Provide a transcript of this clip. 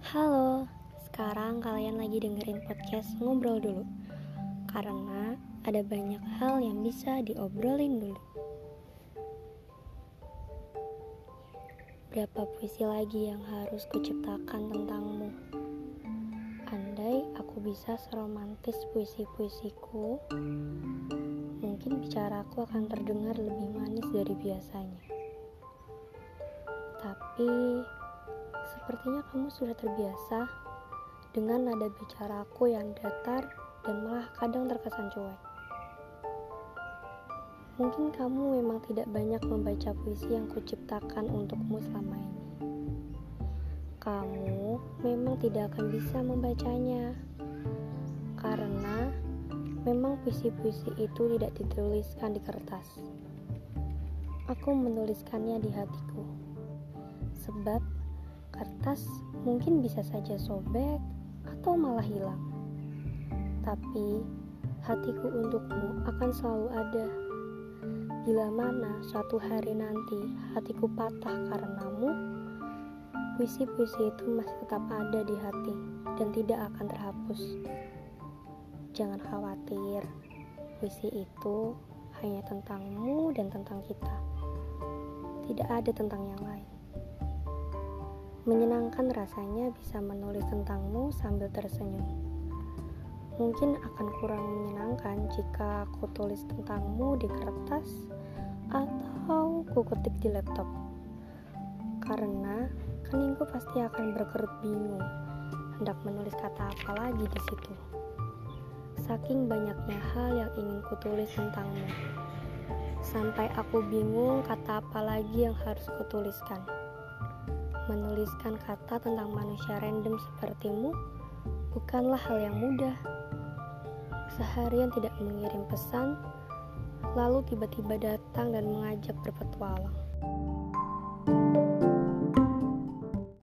Halo, sekarang kalian lagi dengerin podcast Ngobrol Dulu Karena ada banyak hal yang bisa diobrolin dulu. Berapa puisi lagi yang harus kuciptakan tentangmu? Andai aku bisa seromantis puisi-puisiku Mungkin bicaraku akan terdengar lebih manis dari biasanya. Tapi Sepertinya kamu sudah terbiasa dengan nada bicaraku yang datar dan malah kadang terkesan cuek. Mungkin kamu memang tidak banyak membaca puisi yang kuciptakan untukmu selama ini. Kamu memang tidak akan bisa membacanya karena memang puisi-puisi itu tidak dituliskan di kertas. Aku menuliskannya di hatiku. Sebab Kertas mungkin bisa saja sobek atau malah hilang. Tapi hatiku untukmu akan selalu ada. Bila mana suatu hari nanti hatiku patah karenamu, puisi-puisi itu masih tetap ada di hati dan tidak akan terhapus. Jangan khawatir, puisi itu hanya tentangmu dan tentang kita. Tidak ada tentang yang lain. Menyenangkan rasanya bisa menulis tentangmu sambil tersenyum. Mungkin akan kurang menyenangkan jika aku tulis tentangmu di kertas atau ku ketik di laptop. Karena keningku pasti akan berkerut bingung hendak menulis kata apa lagi di situ. Saking banyaknya hal yang ingin kutulis tentangmu. Sampai aku bingung kata apa lagi yang harus kutuliskan menuliskan kata tentang manusia random sepertimu bukanlah hal yang mudah. Seharian tidak mengirim pesan, lalu tiba-tiba datang dan mengajak berpetualang.